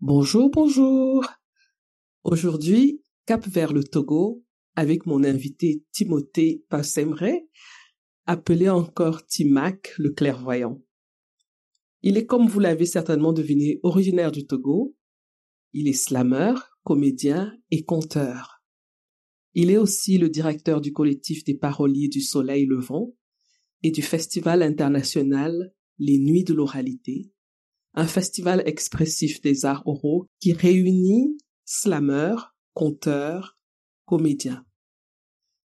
Bonjour, bonjour. Aujourd'hui, cap vers le Togo avec mon invité Timothée Passemre, appelé encore Timac le clairvoyant. Il est, comme vous l'avez certainement deviné, originaire du Togo. Il est slameur, comédien et conteur. Il est aussi le directeur du collectif des paroliers du Soleil Levant et du festival international Les Nuits de l'oralité, un festival expressif des arts oraux qui réunit slameurs, conteurs, comédiens.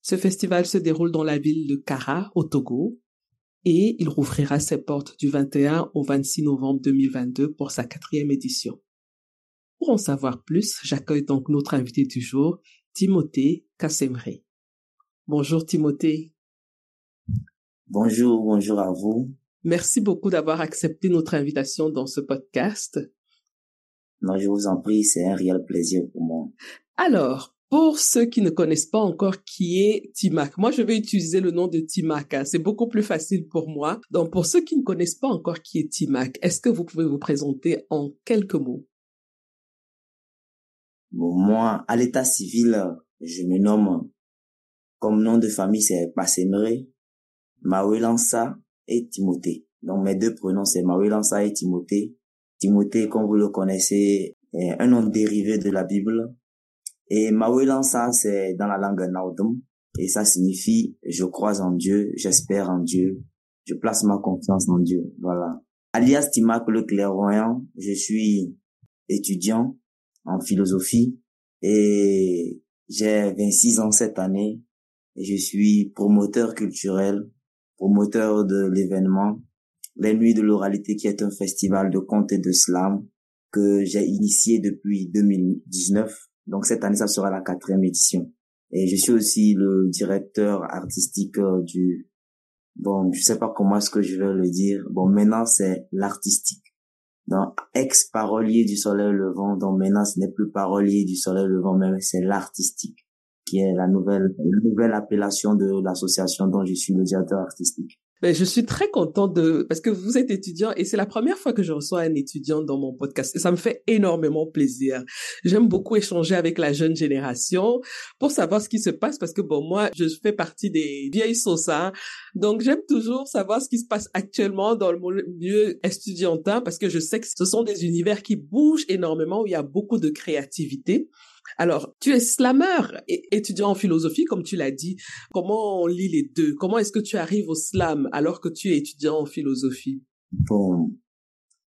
Ce festival se déroule dans la ville de Kara, au Togo, et il rouvrira ses portes du 21 au 26 novembre 2022 pour sa quatrième édition. Pour en savoir plus, j'accueille donc notre invité du jour, Timothée Kassemré. Bonjour Timothée. Bonjour, bonjour à vous. Merci beaucoup d'avoir accepté notre invitation dans ce podcast. Non, je vous en prie, c'est un réel plaisir pour moi. Alors, pour ceux qui ne connaissent pas encore qui est Timac, moi je vais utiliser le nom de Timac, hein. c'est beaucoup plus facile pour moi. Donc pour ceux qui ne connaissent pas encore qui est Timac, est-ce que vous pouvez vous présenter en quelques mots? Bon, Moi, à l'état civil, je me nomme, comme nom de famille c'est Passemere, Mawelansa et Timothée. Donc mes deux prénoms c'est Mawelansa et Timothée. Timothée, comme vous le connaissez, est un nom dérivé de la Bible. Et Mawelansa, c'est dans la langue Naudum. Et ça signifie je crois en Dieu, j'espère en Dieu, je place ma confiance en Dieu. Voilà. Alias Timac le clairvoyant, je suis étudiant en philosophie et j'ai 26 ans cette année et je suis promoteur culturel promoteur de l'événement Les Nuits de l'oralité qui est un festival de contes et de slam que j'ai initié depuis 2019. Donc cette année, ça sera la quatrième édition. Et je suis aussi le directeur artistique euh, du... Bon, je sais pas comment est-ce que je vais le dire. Bon, maintenant, c'est l'artistique. Donc, ex-parolier du soleil levant. Donc maintenant, ce n'est plus parolier du soleil levant, mais c'est l'artistique qui est la nouvelle, nouvelle appellation de l'association dont je suis le directeur artistique. Ben, je suis très contente de, parce que vous êtes étudiant et c'est la première fois que je reçois un étudiant dans mon podcast et ça me fait énormément plaisir. J'aime beaucoup échanger avec la jeune génération pour savoir ce qui se passe parce que bon, moi, je fais partie des vieilles sauces, hein. Donc, j'aime toujours savoir ce qui se passe actuellement dans le milieu estudiantin parce que je sais que ce sont des univers qui bougent énormément où il y a beaucoup de créativité. Alors, tu es slammer et étudiant en philosophie, comme tu l'as dit. Comment on lit les deux? Comment est-ce que tu arrives au slam alors que tu es étudiant en philosophie? Bon,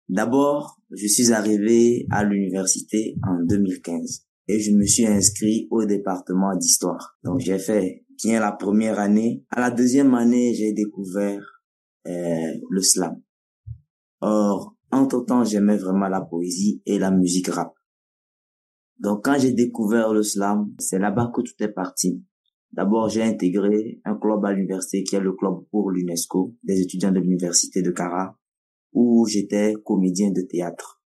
d'abord, je suis arrivé à l'université en 2015 et je me suis inscrit au département d'histoire. Donc, j'ai fait bien la première année. À la deuxième année, j'ai découvert euh, le slam. Or, entre-temps, j'aimais vraiment la poésie et la musique rap. Donc quand j'ai découvert le slam, c'est là-bas que tout est parti. D'abord, j'ai intégré un club à l'université qui est le club pour l'UNESCO, des étudiants de l'université de Cara, où j'étais comédien de théâtre.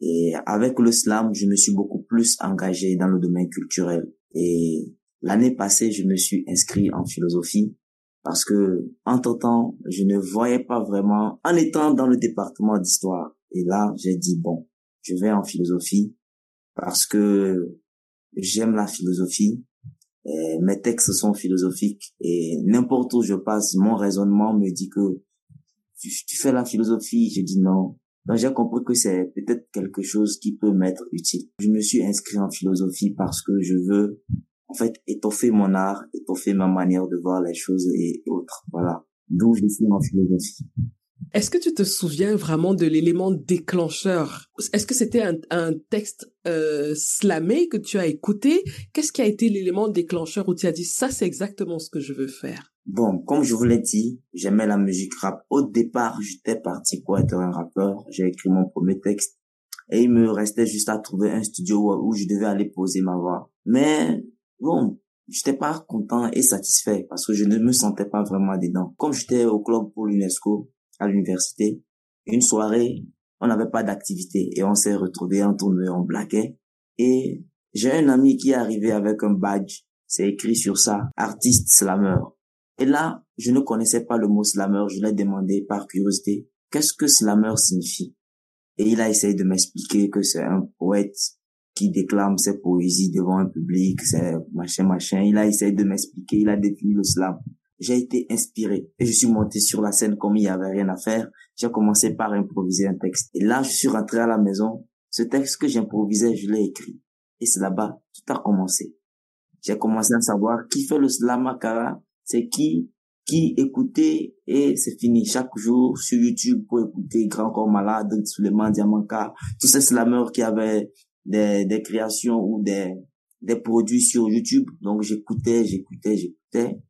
Et avec le slam, je me suis beaucoup plus engagé dans le domaine culturel. Et l'année passée, je me suis inscrit en philosophie parce que, entre temps, je ne voyais pas vraiment en étant dans le département d'histoire. Et là, j'ai dit, bon, je vais en philosophie parce que j'aime la philosophie. Et mes textes sont philosophiques et n'importe où je passe, mon raisonnement me dit que tu, fais la philosophie. Je dis non. Donc j'ai compris que c'est peut-être quelque chose qui peut m'être utile. Je me suis inscrit en philosophie parce que je veux en fait étoffer mon art, étoffer ma manière de voir les choses et autres. Voilà. D'où je suis en philosophie. Est-ce que tu te souviens vraiment de l'élément déclencheur? Est-ce que c'était un, un, texte euh, slamé que tu as écouté? Qu'est-ce qui a été l'élément déclencheur où tu as dit ça c'est exactement ce que je veux faire? Bon, comme je vous l'ai dit, j'aimais la musique rap. Au départ, j'étais parti pour être un rappeur. J'ai écrit mon premier texte et il me restait juste à trouver un studio où je devais aller poser ma voix. Mais bon, j'étais pas content et satisfait parce que je ne me sentais pas vraiment dedans. Comme j'étais au club pour l'UNESCO à l'université, une soirée, on n'avait pas d'activité et on s'est retrouvé en tournée, en blaguait. Et j'ai un ami qui est arrivé avec un badge, c'est écrit sur ça, artiste slammer. Et là, je ne connaissais pas le mot slammer, je l'ai demandé par curiosité, qu'est-ce que slammer signifie? Et il a essayé de m'expliquer que c'est un poète qui déclame ses poésies devant un public, c'est machin, machin. Il a essayé de m'expliquer, il a défini le slam. J'ai été inspiré et je suis monté sur la scène comme il y avait rien à faire. J'ai commencé par improviser un texte. Et là, je suis rentré à la maison. Ce texte que j'improvisais, je l'ai écrit. Et c'est là-bas, tout a commencé. J'ai commencé à savoir qui fait le slam akara, c'est qui, qui écoutait et c'est fini. Chaque jour sur YouTube pour écouter Grand Corps Malade, Suleiman Diamanka, tous ces slammeurs qui avaient des, créations ou des produits sur YouTube. Donc j'écoutais, j'écoutais, j'écoutais.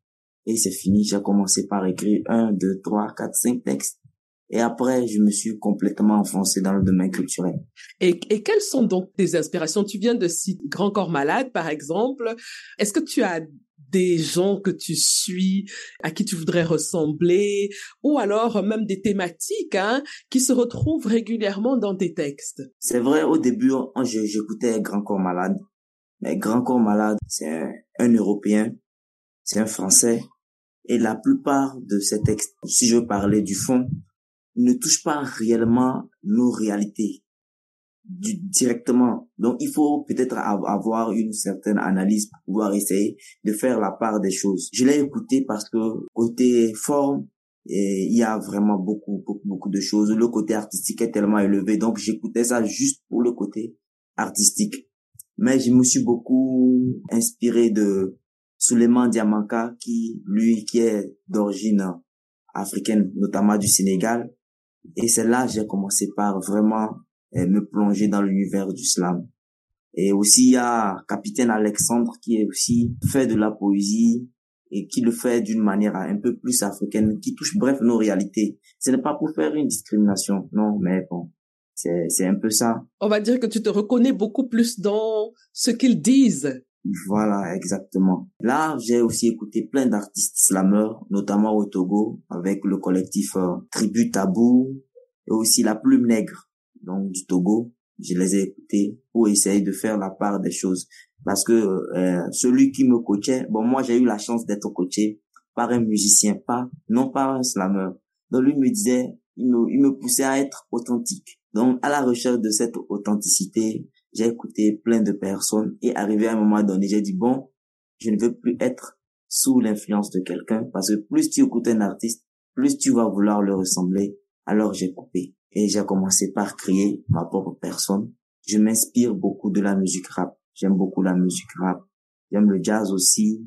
Et c'est fini. J'ai commencé par écrire un, deux, trois, quatre, cinq textes. Et après, je me suis complètement enfoncé dans le domaine culturel. Et, et quelles sont donc tes inspirations? Tu viens de citer Grand Corps Malade, par exemple. Est-ce que tu as des gens que tu suis, à qui tu voudrais ressembler, ou alors même des thématiques hein, qui se retrouvent régulièrement dans tes textes? C'est vrai, au début, j'écoutais Grand Corps Malade. Mais Grand Corps Malade, c'est un Européen, c'est un Français. Et la plupart de ces textes, si je parlais du fond, ne touchent pas réellement nos réalités directement. Donc, il faut peut-être avoir une certaine analyse pour pouvoir essayer de faire la part des choses. Je l'ai écouté parce que côté forme, il y a vraiment beaucoup, beaucoup, beaucoup de choses. Le côté artistique est tellement élevé, donc j'écoutais ça juste pour le côté artistique. Mais je me suis beaucoup inspiré de Suleiman Diamanka, qui, lui, qui est d'origine africaine, notamment du Sénégal. Et c'est là que j'ai commencé par vraiment me plonger dans l'univers du slam. Et aussi, il y a Capitaine Alexandre qui est aussi fait de la poésie et qui le fait d'une manière un peu plus africaine, qui touche bref nos réalités. Ce n'est pas pour faire une discrimination, non, mais bon, c'est, c'est un peu ça. On va dire que tu te reconnais beaucoup plus dans ce qu'ils disent. Voilà, exactement. Là, j'ai aussi écouté plein d'artistes slameurs, notamment au Togo, avec le collectif euh, Tribu Tabou et aussi La Plume Nègre donc du Togo. Je les ai écoutés pour essayer de faire la part des choses. Parce que euh, celui qui me coachait, bon moi j'ai eu la chance d'être coaché par un musicien, pas non pas un slammer. Donc lui me disait, il me, il me poussait à être authentique. Donc à la recherche de cette authenticité, j'ai écouté plein de personnes et arrivé à un moment donné, j'ai dit bon, je ne veux plus être sous l'influence de quelqu'un parce que plus tu écoutes un artiste, plus tu vas vouloir le ressembler. Alors j'ai coupé et j'ai commencé par créer ma propre personne. Je m'inspire beaucoup de la musique rap. J'aime beaucoup la musique rap. J'aime le jazz aussi.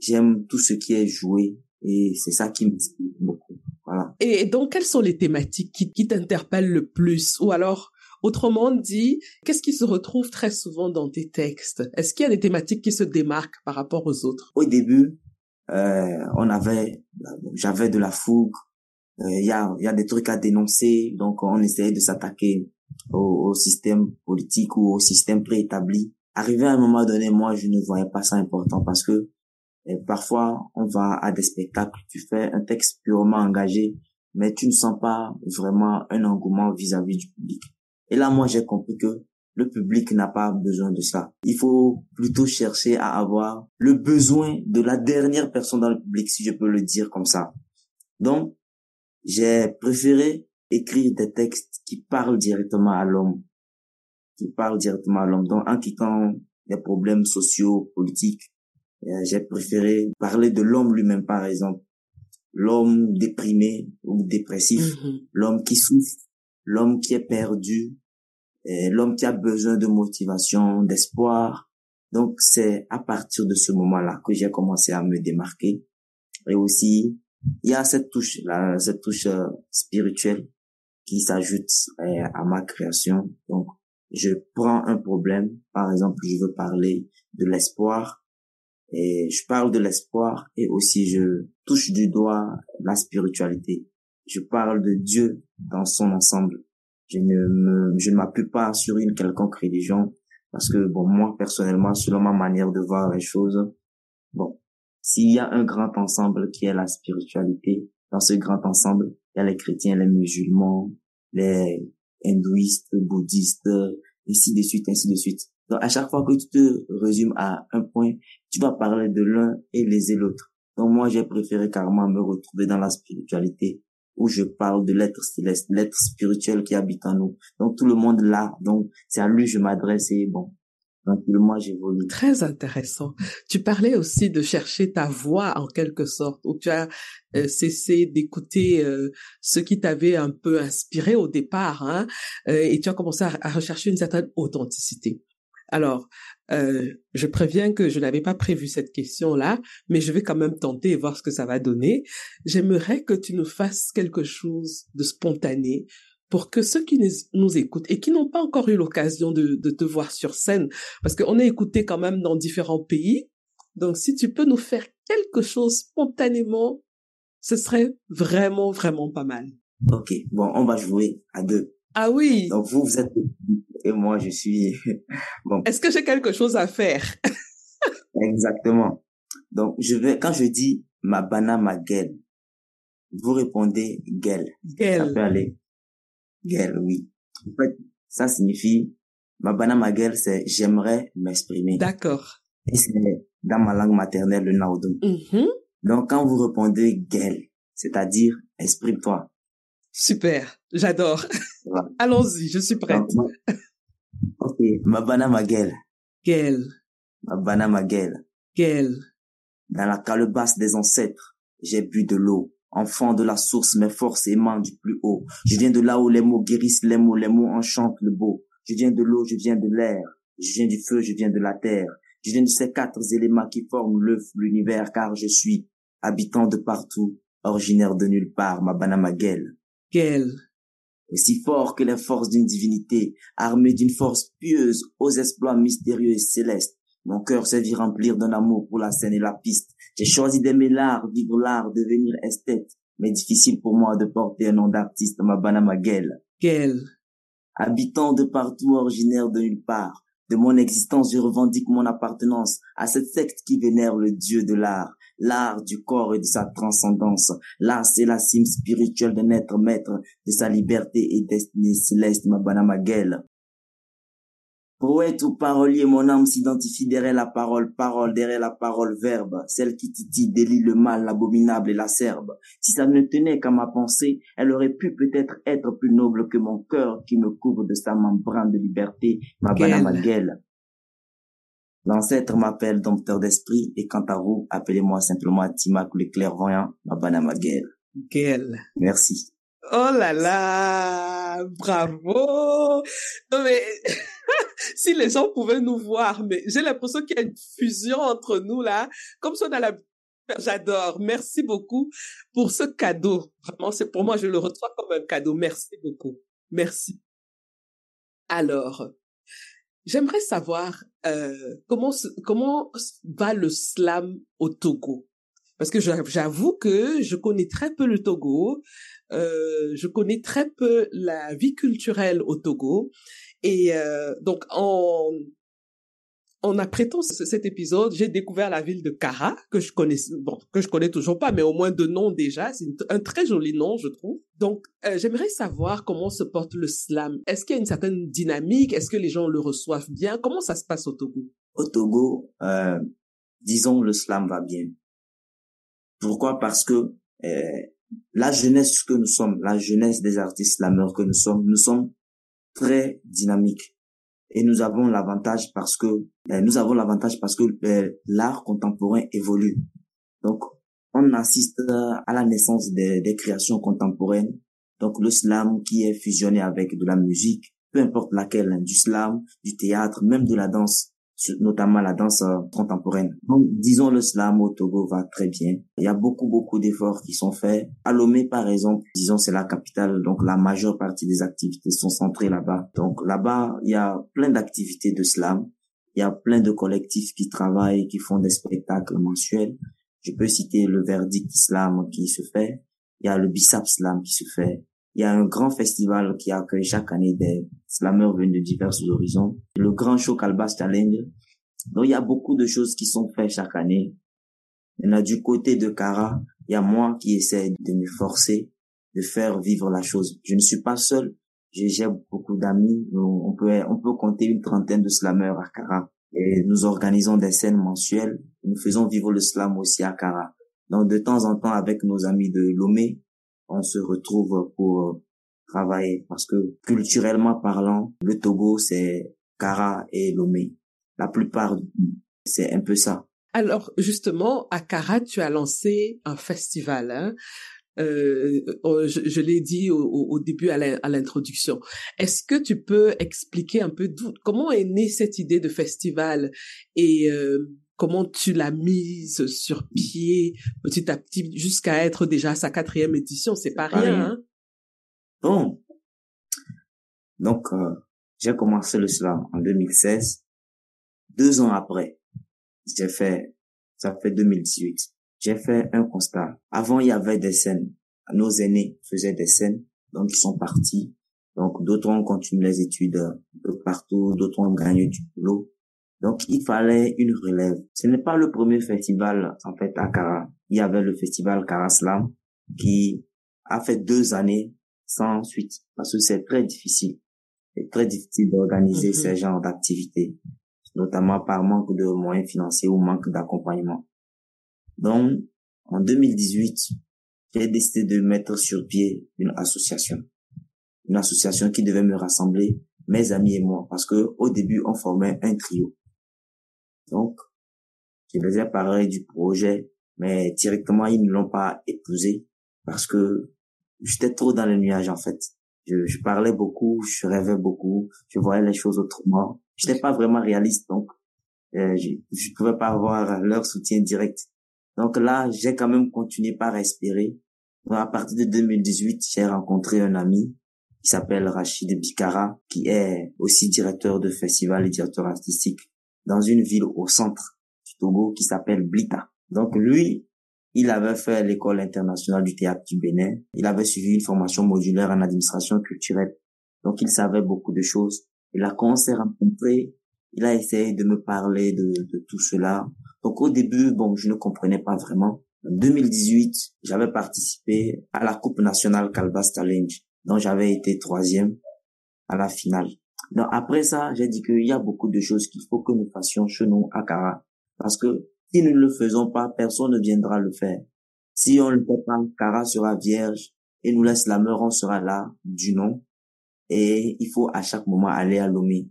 J'aime tout ce qui est joué et c'est ça qui m'inspire beaucoup. Voilà. Et donc, quelles sont les thématiques qui, t'interpellent le plus? Ou alors Autrement dit, qu'est-ce qui se retrouve très souvent dans tes textes? Est-ce qu'il y a des thématiques qui se démarquent par rapport aux autres? Au début, euh, on avait, j'avais de la fougue, euh, il y, a, y a des trucs à dénoncer, donc on essaye de s'attaquer au, au, système politique ou au système préétabli. Arrivé à un moment donné, moi, je ne voyais pas ça important parce que euh, parfois, on va à des spectacles, tu fais un texte purement engagé, mais tu ne sens pas vraiment un engouement vis-à-vis -vis du public. Et là, moi, j'ai compris que le public n'a pas besoin de ça. Il faut plutôt chercher à avoir le besoin de la dernière personne dans le public, si je peux le dire comme ça. Donc, j'ai préféré écrire des textes qui parlent directement à l'homme, qui parlent directement à l'homme. Donc, en quittant les problèmes sociaux, politiques, euh, j'ai préféré parler de l'homme lui-même, par exemple. L'homme déprimé ou dépressif, mm-hmm. l'homme qui souffre, l'homme qui est perdu, l'homme qui a besoin de motivation, d'espoir. Donc, c'est à partir de ce moment-là que j'ai commencé à me démarquer et aussi il y a cette touche, là, cette touche euh, spirituelle qui s'ajoute euh, à ma création. Donc, je prends un problème, par exemple, je veux parler de l'espoir, et je parle de l'espoir et aussi je touche du doigt la spiritualité. Je parle de Dieu dans son ensemble. Je ne me, je ne m'appuie pas sur une quelconque religion parce que bon, moi, personnellement, selon ma manière de voir les choses, bon, s'il y a un grand ensemble qui est la spiritualité, dans ce grand ensemble, il y a les chrétiens, les musulmans, les hindouistes, bouddhistes, ainsi de suite, ainsi de suite. Donc, à chaque fois que tu te résumes à un point, tu vas parler de l'un et les l'autre. Donc, moi, j'ai préféré carrément me retrouver dans la spiritualité où je parle de l'être céleste, l'être spirituel qui habite en nous. Donc, tout le monde là. Donc, c'est à lui que je m'adresse et bon, tranquillement, j'évolue. Très intéressant. Tu parlais aussi de chercher ta voix en quelque sorte, où tu as euh, cessé d'écouter euh, ce qui t'avait un peu inspiré au départ, hein, euh, et tu as commencé à rechercher une certaine authenticité. Alors, euh, je préviens que je n'avais pas prévu cette question-là, mais je vais quand même tenter et voir ce que ça va donner. J'aimerais que tu nous fasses quelque chose de spontané pour que ceux qui nous écoutent et qui n'ont pas encore eu l'occasion de, te voir sur scène, parce qu'on est écouté quand même dans différents pays, donc si tu peux nous faire quelque chose spontanément, ce serait vraiment, vraiment pas mal. Ok, bon, on va jouer à deux. Ah oui. Donc vous, vous êtes et moi, je suis bon. Est-ce que j'ai quelque chose à faire? Exactement. Donc je vais quand je dis ma bana ma gueule, vous répondez gueule. Gueule. Ça peut aller. Gueule, oui. En fait, ça signifie ma bana ma gueule, c'est j'aimerais m'exprimer. D'accord. Et c'est dans ma langue maternelle le naodo. Mm-hmm. Donc quand vous répondez gueule, c'est-à-dire exprime-toi. Super, j'adore. Allons-y, je suis prête. ok, Mabana Maguel. Guel. Mabana Maguel. Guel. Dans la calebasse des ancêtres, j'ai bu de l'eau. Enfant de la source, mes forces émanent du plus haut. Je viens de là où les mots guérissent les mots, les mots enchantent le beau. Je viens de l'eau, je viens de l'air. Je viens du feu, je viens de la terre. Je viens de ces quatre éléments qui forment l'œuf, l'univers, car je suis habitant de partout, originaire de nulle part, Mabana Maguel. Quel aussi fort que les forces d'une divinité, armé d'une force pieuse aux exploits mystérieux et célestes. Mon cœur s'est vu remplir d'un amour pour la scène et la piste. J'ai choisi d'aimer l'art, vivre l'art, devenir esthète. Mais difficile pour moi de porter un nom d'artiste, ma banamaguel. Quel? Habitant de partout, originaire de nulle part. De mon existence, je revendique mon appartenance à cette secte qui vénère le dieu de l'art l'art du corps et de sa transcendance. L'art, c'est la cime spirituelle d'un être maître de sa liberté et destinée céleste, ma Maguel. Poète ou parolier, mon âme s'identifie derrière la parole, parole derrière la parole, verbe, celle qui titille, délie le mal, l'abominable et la serbe. Si ça ne tenait qu'à ma pensée, elle aurait pu peut-être être plus noble que mon cœur qui me couvre de sa membrane de liberté, ma Maguel. L'ancêtre m'appelle dompteur d'esprit et quant à vous, appelez-moi simplement Timac le clairvoyant, Mabana Maguel. Guel. Merci. Oh là là, bravo. Non mais si les gens pouvaient nous voir, mais j'ai l'impression qu'il y a une fusion entre nous là, comme ça dans la J'adore. Merci beaucoup pour ce cadeau. Vraiment, c'est pour moi, je le reçois comme un cadeau. Merci beaucoup. Merci. Alors, J'aimerais savoir euh, comment comment va le slam au Togo? Parce que j'avoue que je connais très peu le Togo, euh, je connais très peu la vie culturelle au Togo, et euh, donc en en apprêtant cet épisode, j'ai découvert la ville de Kara, que je connais, bon, que je connais toujours pas, mais au moins de nom déjà. C'est un très joli nom, je trouve. Donc, euh, j'aimerais savoir comment se porte le slam. Est-ce qu'il y a une certaine dynamique? Est-ce que les gens le reçoivent bien? Comment ça se passe au Togo? Au Togo, euh, disons, le slam va bien. Pourquoi? Parce que euh, la jeunesse que nous sommes, la jeunesse des artistes slameurs que nous sommes, nous sommes très dynamiques et nous avons l'avantage parce que euh, nous avons l'avantage parce que euh, l'art contemporain évolue. Donc on assiste à la naissance des, des, créations contemporaines. Donc le slam qui est fusionné avec de la musique, peu importe laquelle, hein, du slam, du théâtre, même de la danse. Notamment la danse euh, contemporaine. Donc, disons, le slam au Togo va très bien. Il y a beaucoup, beaucoup d'efforts qui sont faits. À Lomé, par exemple, disons, c'est la capitale, donc la majeure partie des activités sont centrées là-bas. Donc, là-bas, il y a plein d'activités de slam. Il y a plein de collectifs qui travaillent, qui font des spectacles mensuels. Je peux citer le Verdict Slam qui se fait. Il y a le Bissap Slam qui se fait. Il y a un grand festival qui accueille chaque année des slameurs venus de divers horizons. Le grand show Calbas Challenge. Donc il y a beaucoup de choses qui sont faites chaque année. Il y a du côté de Cara, il y a moi qui essaie de me forcer de faire vivre la chose. Je ne suis pas seul. J'ai beaucoup d'amis. On peut, on peut compter une trentaine de slameurs à Cara. Et nous organisons des scènes mensuelles. Nous faisons vivre le slam aussi à Cara. Donc de temps en temps avec nos amis de Lomé, on se retrouve pour euh, travailler parce que culturellement parlant, le Togo c'est Kara et Lomé. La plupart c'est un peu ça. Alors justement, à Kara, tu as lancé un festival. Hein euh, euh je, l'ai dit au, début à l'introduction. Est-ce que tu peux expliquer un peu comment est née cette idée de festival et euh, comment tu l'as mise sur pied petit à petit jusqu'à être déjà à sa quatrième édition, c'est pas rien. Hein? Bon, donc euh, j'ai commencé le slam en 2016. Deux ans après, j'ai fait, ça fait 2018, j'ai fait un constat. Avant, il y avait des scènes. Nos aînés faisaient des scènes, donc ils sont partis. Donc d'autres ont continué les études de partout, d'autres ont gagné du boulot. Donc, il fallait une relève. Ce n'est pas le premier festival, en fait, à Kara. Il y avait le festival Karaslam qui a fait deux années sans suite parce que c'est très difficile. C'est très difficile d'organiser mm-hmm. ces genres d'activités, notamment par manque de moyens financiers ou manque d'accompagnement. Donc, en 2018, j'ai décidé de mettre sur pied une association. Une association qui devait me rassembler, mes amis et moi, parce que au début, on formait un trio. Donc, je les ai parlé du projet, mais directement, ils ne l'ont pas épousé parce que j'étais trop dans les nuages, en fait. Je, je, parlais beaucoup, je rêvais beaucoup, je voyais les choses autrement. Je n'étais pas vraiment réaliste, donc euh, je ne pouvais pas avoir leur soutien direct. Donc là, j'ai quand même continué par respirer. à partir de 2018, j'ai rencontré un ami qui s'appelle Rachid Bikara, qui est aussi directeur de festival et directeur artistique dans une ville au centre du Togo qui s'appelle Blita. Donc lui, il avait fait l'école internationale du théâtre du Bénin. Il avait suivi une formation modulaire en administration culturelle. Donc il savait beaucoup de choses. Et là, quand on s'est il a essayé de me parler de, de tout cela. Donc au début, bon, je ne comprenais pas vraiment. En 2018, j'avais participé à la Coupe nationale Calbas Challenge, dont j'avais été troisième à la finale. Donc après ça, j'ai dit qu'il y a beaucoup de choses qu'il faut que nous fassions chez nous à Cara. Parce que si nous ne le faisons pas, personne ne viendra le faire. Si on ne le fait pas, Cara sera vierge et nous laisse la mort, on sera là du nom. Et il faut à chaque moment aller à Lomé.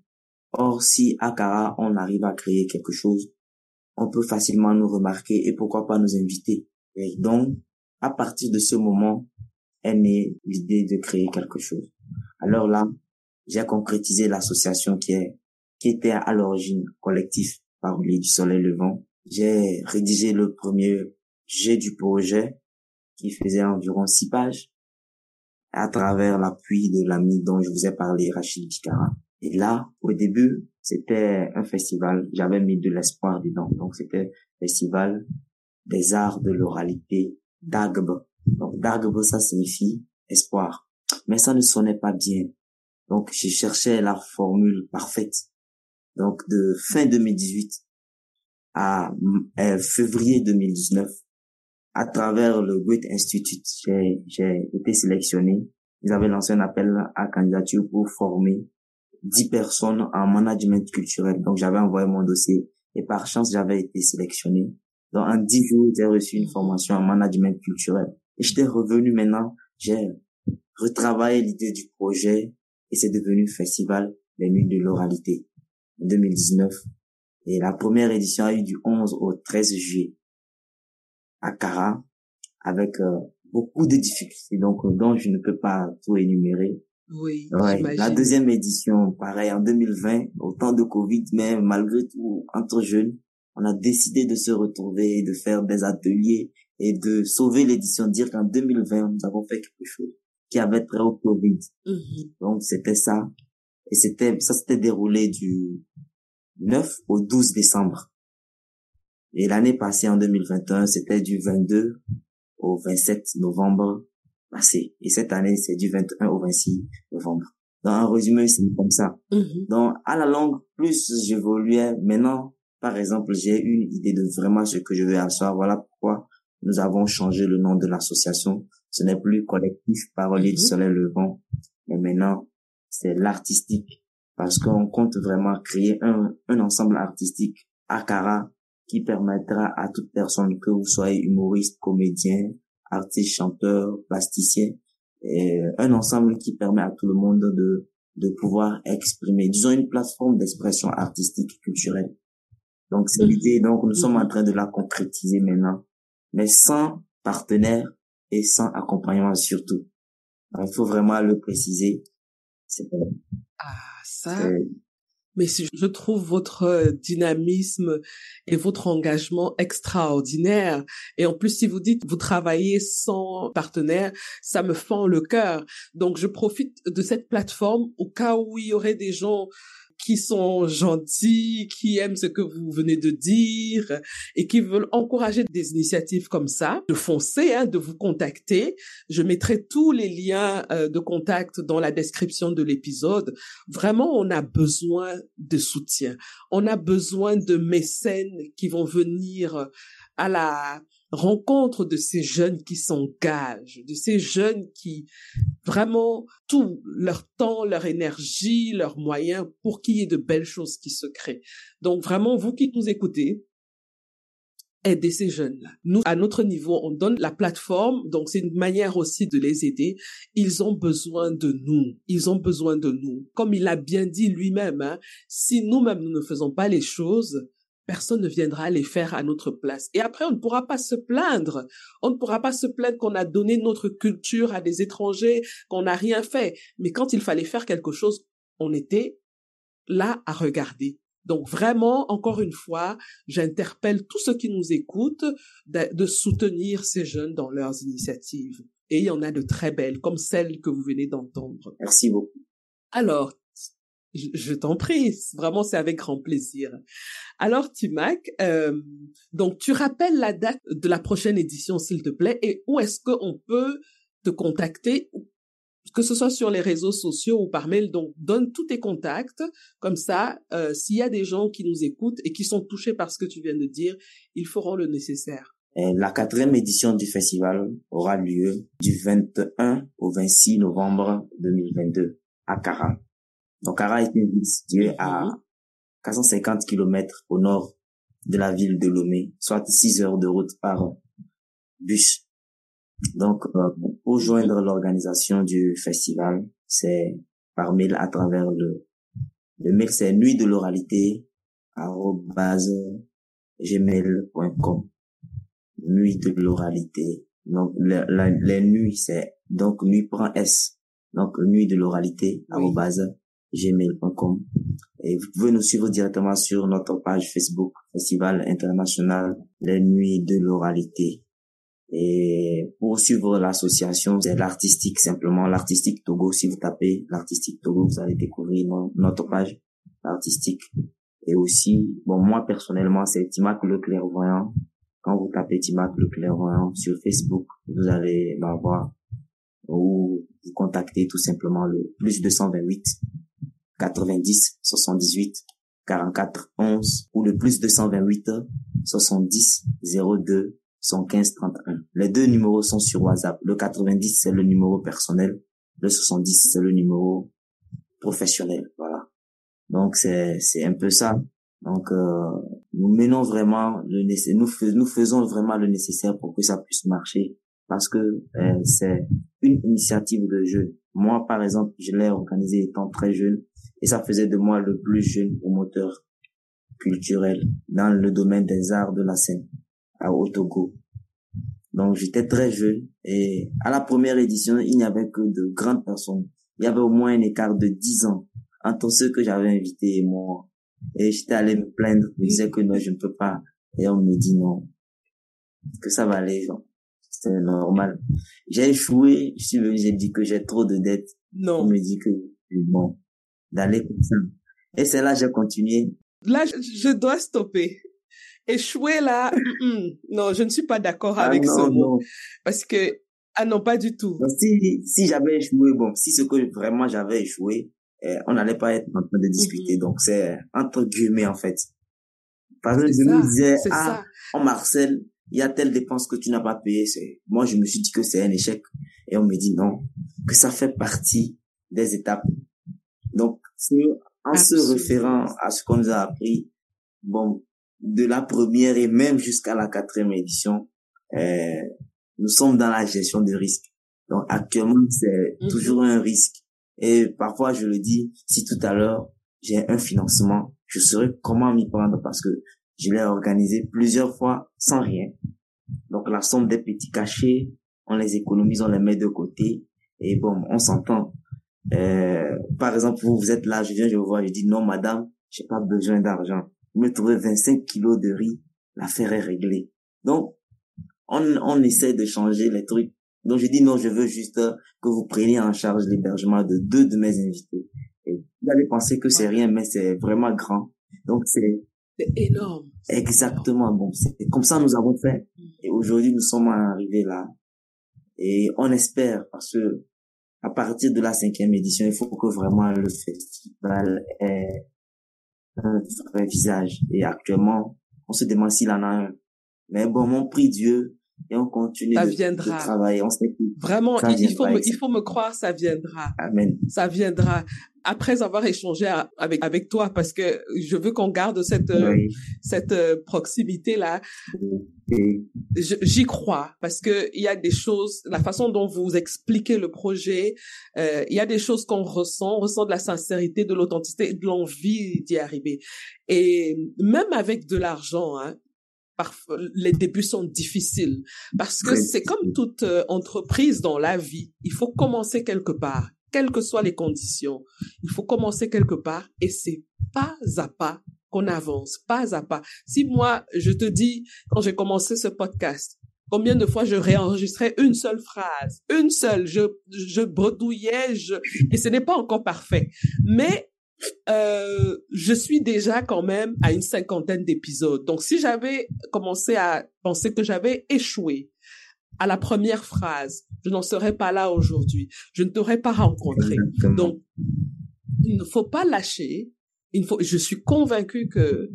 Or, si à Cara, on arrive à créer quelque chose, on peut facilement nous remarquer et pourquoi pas nous inviter. Et donc, à partir de ce moment, est née l'idée de créer quelque chose. Alors là, j'ai concrétisé l'association qui est qui était à l'origine collectif Parolier du Soleil Levant. J'ai rédigé le premier jet du projet qui faisait environ six pages à travers l'appui de l'ami dont je vous ai parlé, Rachid Bikara. Et là, au début, c'était un festival. J'avais mis de l'espoir dedans. Donc, c'était festival des arts de l'oralité d'Agbe. Donc, d'Agbe, ça signifie espoir. Mais ça ne sonnait pas bien. Donc, j'ai cherché la formule parfaite. Donc, de fin 2018 à euh, février 2019, à travers le Great Institute, j'ai été sélectionné. Ils avaient lancé un appel à candidature pour former 10 personnes en management culturel. Donc, j'avais envoyé mon dossier et par chance, j'avais été sélectionné. Donc, en 10 jours, j'ai reçu une formation en management culturel. Et j'étais revenu maintenant, j'ai retravaillé l'idée du projet, et c'est devenu Festival des Nuits de l'Oralité en 2019. Et la première édition a eu du 11 au 13 juillet à Cara avec euh, beaucoup de difficultés donc dont je ne peux pas tout énumérer. Oui, La deuxième édition, pareil, en 2020, au temps de Covid, mais malgré tout, entre jeunes, on a décidé de se retrouver, de faire des ateliers et de sauver l'édition, dire qu'en 2020, nous avons fait quelque chose qui avait trait au Covid. Mm-hmm. Donc, c'était ça. Et c'était, ça s'était déroulé du 9 au 12 décembre. Et l'année passée, en 2021, c'était du 22 au 27 novembre passé. Et cette année, c'est du 21 au 26 novembre. Dans un résumé, c'est comme ça. Mm-hmm. Donc, à la longue, plus j'évoluais, maintenant, par exemple, j'ai une idée de vraiment ce que je veux asseoir. Voilà pourquoi nous avons changé le nom de l'association. Ce n'est plus collectif parolier du mm-hmm. soleil levant, mais maintenant, c'est l'artistique. Parce qu'on compte vraiment créer un, un ensemble artistique, Akara, qui permettra à toute personne, que vous soyez humoriste, comédien, artiste, chanteur, plasticien, et un ensemble qui permet à tout le monde de, de pouvoir exprimer, disons une plateforme d'expression artistique culturelle. Donc c'est mhm. l'idée, donc nous sommes en mhm. train de la concrétiser maintenant, mais sans partenaire et sans accompagnement surtout. il faut vraiment le préciser. Ah, ça, mais je trouve votre euh, dynamisme et votre engagement extraordinaire. Et en plus, si vous dites vous travaillez sans partenaire, ça me fend le cœur. Donc, je profite de cette plateforme au cas où il y aurait des gens qui sont gentils, qui aiment ce que vous venez de dire et qui veulent encourager des initiatives comme ça, de foncer, hein, de vous contacter. Je mettrai tous les liens euh, de contact dans la description de l'épisode. Vraiment, on a besoin de soutien. On a besoin de mécènes qui vont venir à la rencontre de ces jeunes qui s'engagent, de ces jeunes qui vraiment tout leur temps, leur énergie, leurs moyens pour qu'il y ait de belles choses qui se créent. Donc vraiment, vous qui nous écoutez, aidez ces jeunes-là. Nous, à notre niveau, on donne la plateforme, donc c'est une manière aussi de les aider. Ils ont besoin de nous. Ils ont besoin de nous. Comme il a bien dit lui-même, hein, si nous-mêmes nous ne faisons pas les choses, personne ne viendra les faire à notre place. Et après, on ne pourra pas se plaindre. On ne pourra pas se plaindre qu'on a donné notre culture à des étrangers, qu'on n'a rien fait. Mais quand il fallait faire quelque chose, on était là à regarder. Donc vraiment, encore une fois, j'interpelle tous ceux qui nous écoutent de, de, soutenir ces jeunes dans leurs initiatives. Et il y en a de très belles, comme celle que vous venez d'entendre. Merci beaucoup. Alors, je, t'en prie, vraiment c'est avec grand plaisir. Alors Timac, euh, donc tu rappelles la date de la prochaine édition s'il te plaît et où est-ce qu'on peut te contacter que ce soit sur les réseaux sociaux ou par mail, donc donne tous tes contacts, comme ça, euh, s'il y a des gens qui nous écoutent et qui sont touchés par ce que tu viens de dire, ils feront le nécessaire. La quatrième édition du festival aura lieu du 21 au 26 novembre 2022 à Cara. Donc Ara est une ville située à 450 km au nord de la ville de Lomé, soit 6 heures de route par bus. Donc euh, pour joindre l'organisation du festival, c'est par mail à travers le le mail c'est nuit de l'oralité gmail.com nuit de l'oralité donc la, les nuits c'est donc nuit prend s. Donc nuit de l'oralité gmail.com. Et vous pouvez nous suivre directement sur notre page Facebook, Festival International Les Nuits de l'Oralité. Et pour suivre l'association, c'est l'artistique simplement, l'artistique Togo. Si vous tapez l'artistique Togo, vous allez découvrir notre page artistique. Et aussi, bon, moi personnellement, c'est Timac le clairvoyant. Quand vous tapez Timac le clairvoyant sur Facebook, vous allez m'avoir ou vous contacter tout simplement le plus 228 90 78 44 11 ou le plus 228 70 02 115 31. Les deux numéros sont sur WhatsApp. Le 90 c'est le numéro personnel, le 70 c'est le numéro professionnel. Voilà. Donc c'est c'est un peu ça. Donc euh, nous menons vraiment le nous, nous faisons vraiment le nécessaire pour que ça puisse marcher parce que euh, c'est une initiative de jeunes. Moi par exemple, je l'ai organisé étant très jeune et ça faisait de moi le plus jeune promoteur culturel dans le domaine des arts de la scène à Otogo. Donc j'étais très jeune et à la première édition, il n'y avait que de grandes personnes il y avait au moins un écart de 10 ans entre ceux que j'avais invités et moi. Et j'étais allé me plaindre, je disais que non, je ne peux pas. Et on me dit non, que ça va aller, genre. C'était normal. J'ai échoué, je suis venu, j'ai dit que j'ai trop de dettes. Non. On me dit que, bon, d'aller comme ça. Et c'est là j'ai continué. Là, je dois stopper. Échouer là, non, je ne suis pas d'accord Ah avec non, ce mot. non. Parce que, ah non, pas du tout. Donc, si, si j'avais échoué, bon, si ce que vraiment j'avais échoué, euh, on n'allait pas être en train de discuter. Mhm. Donc, c'est entre guillemets, en fait. Par exemple, C'est je me disais, ah, ça. on Marcel, il y a telle dépense que tu n'as pas payée. Moi, je me suis dit que c'est un échec. Et on me dit non, que ça fait partie des étapes. Donc, en se Absolument. référant à ce qu'on nous a appris, bon, de la première et même jusqu'à la quatrième édition, euh, nous sommes dans la gestion de risque. Donc, actuellement, c'est Mhm. toujours un risque. Et parfois, je le dis, si tout à l'heure, j'ai un financement, je saurais comment m'y prendre parce que je l'ai organisé plusieurs fois sans rien. Donc, la somme des petits cachets, on les économise, on les met de côté. Et bon, on s'entend. Euh, par exemple, vous, vous êtes là, je viens, je vous vois, je dis non, madame, j'ai pas besoin d'argent. Vous me trouvez 25 kilos de riz, l'affaire est réglée. Donc, on, on essaie de changer les trucs. Donc, je dis non, je veux juste que vous preniez en charge l'hébergement de deux de mes invités. Et vous allez penser que c'est rien, mais c'est vraiment grand. Donc, c'est C'est énorme. exactement bon. C'est comme ça nous avons fait. Et aujourd'hui, nous sommes arrivés là. Et on espère, parce que à partir de la cinquième édition, il faut que vraiment le festival ait un vrai visage. Et actuellement, on se demande s'il en a un. Mais bon, on prie Dieu et on continue Ça de, viendra. de travailler. On sait Vraiment, Ça il, faut me, il faut me croire, ça viendra. Amen. Ça viendra. Après avoir échangé avec, avec toi, parce que je veux qu'on garde cette, euh, Oui. cette euh, proximité-là. J'y crois parce que il y a des choses, la façon dont vous expliquez le projet, euh, il y a des choses qu'on ressent, on ressent de la sincérité, de l'authenticité, de l'envie d'y arriver. Et même avec de l'argent, hein, parfois les débuts sont difficiles parce que c'est comme toute euh, entreprise dans la vie, il faut commencer quelque part, quelles que soient les conditions. Il faut commencer quelque part et c'est pas à pas qu'on avance, pas à pas. Si moi, je te dis, quand j'ai commencé ce podcast, combien de fois je réenregistrais une seule phrase, une seule, je, je bredouillais, je, et ce n'est pas encore parfait. Mais euh, je suis déjà quand même à une cinquantaine d'épisodes. Donc, si j'avais commencé à penser que j'avais échoué à la première phrase, je n'en serais pas là aujourd'hui. Je ne t'aurais pas rencontré. exactement. Donc, il ne faut pas lâcher. Il faut, je suis convaincue que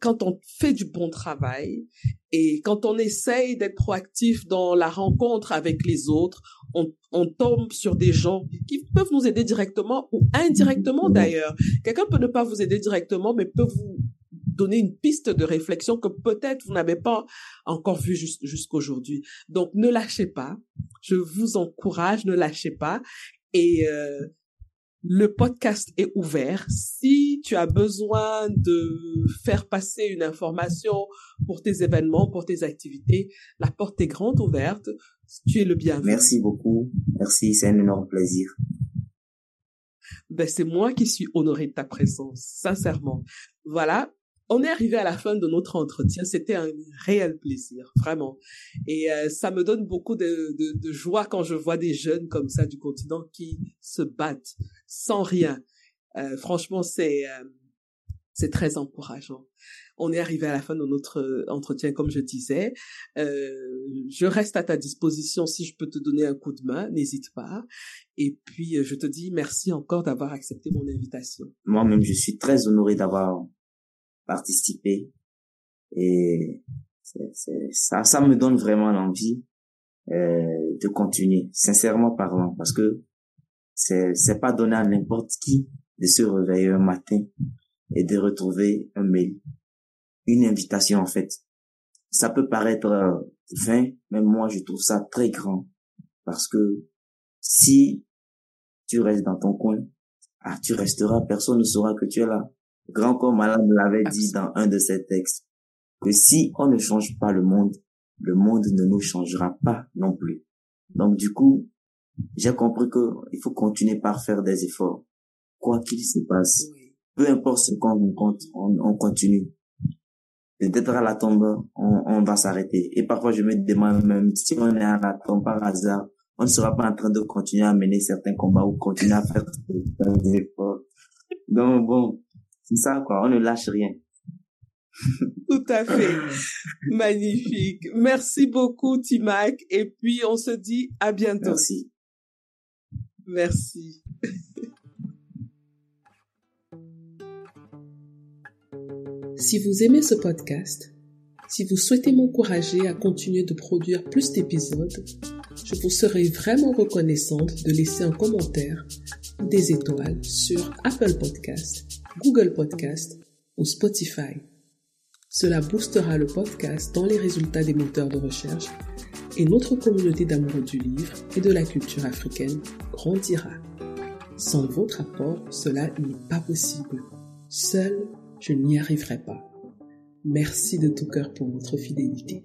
quand on fait du bon travail et quand on essaye d'être proactif dans la rencontre avec les autres, on, on tombe sur des gens qui peuvent nous aider directement ou indirectement d'ailleurs. Quelqu'un peut ne pas vous aider directement, mais peut vous donner une piste de réflexion que peut-être vous n'avez pas encore vue jus- jusqu'aujourd'hui. Donc, ne lâchez pas. Je vous encourage, ne lâchez pas. Et euh, le podcast est ouvert. Si tu as besoin de faire passer une information pour tes événements, pour tes activités, la porte est grande ouverte. Tu es le bienvenu. Merci beaucoup. Merci, c'est un énorme plaisir. Ben, c'est moi qui suis honorée de ta présence, sincèrement. Voilà. On est arrivé à la fin de notre entretien. C'était un réel plaisir, vraiment. Et euh, ça me donne beaucoup de, de, de joie quand je vois des jeunes comme ça du continent qui se battent sans rien. Euh, franchement, c'est euh, c'est très encourageant. On est arrivé à la fin de notre entretien, comme je disais. Euh, je reste à ta disposition si je peux te donner un coup de main, n'hésite pas. Et puis, euh, je te dis merci encore d'avoir accepté mon invitation. Moi-même, je suis très honoré d'avoir participé et ça, ça me donne vraiment l'envie euh, de continuer, sincèrement parlant, parce que c'est c'est pas donné à n'importe qui de se réveiller un matin et de retrouver un mail, une invitation en fait. Ça peut paraître euh, vain, mais moi je trouve ça très grand parce que si tu restes dans ton coin, ah tu resteras, personne ne saura que tu es là. Grand corps malade l'avait dit dans un de ses textes que si on ne change pas le monde, le monde ne nous changera pas non plus. Donc du coup, j'ai compris que il faut continuer par faire des efforts, quoi qu'il se passe. Peu importe ce qu'on rencontre, on, on continue. Peut-être à la tombe, on, on va s'arrêter. Et parfois, je me demande même si on est à la tombe par hasard, on ne sera pas en train de continuer à mener certains combats ou continuer à faire des efforts. Donc bon, c'est ça quoi, on ne lâche rien. Tout à fait. Magnifique. Merci beaucoup, Timac. Et puis, on se dit à bientôt. Merci. Merci. si vous aimez ce podcast, si vous souhaitez m'encourager à continuer de produire plus d'épisodes, je vous serai vraiment reconnaissante de laisser un commentaire ou des étoiles sur Apple Podcast, Google Podcast ou Spotify. Cela boostera le podcast dans les résultats des moteurs de recherche et notre communauté d'amoureux du livre et de la culture africaine grandira. Sans votre apport, cela n'est pas possible. Seul, je n'y arriverai pas. Merci de tout cœur pour votre fidélité.